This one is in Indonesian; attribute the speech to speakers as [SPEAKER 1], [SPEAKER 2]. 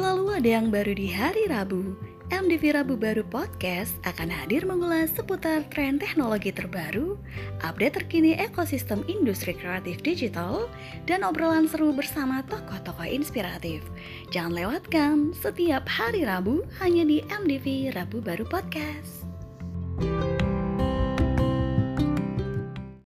[SPEAKER 1] Selalu ada yang baru di hari Rabu. MDV Rabu Baru Podcast akan hadir mengulas seputar tren teknologi terbaru, update terkini ekosistem industri kreatif digital, dan obrolan seru bersama tokoh-tokoh inspiratif. Jangan lewatkan setiap hari Rabu hanya di MDV Rabu Baru Podcast.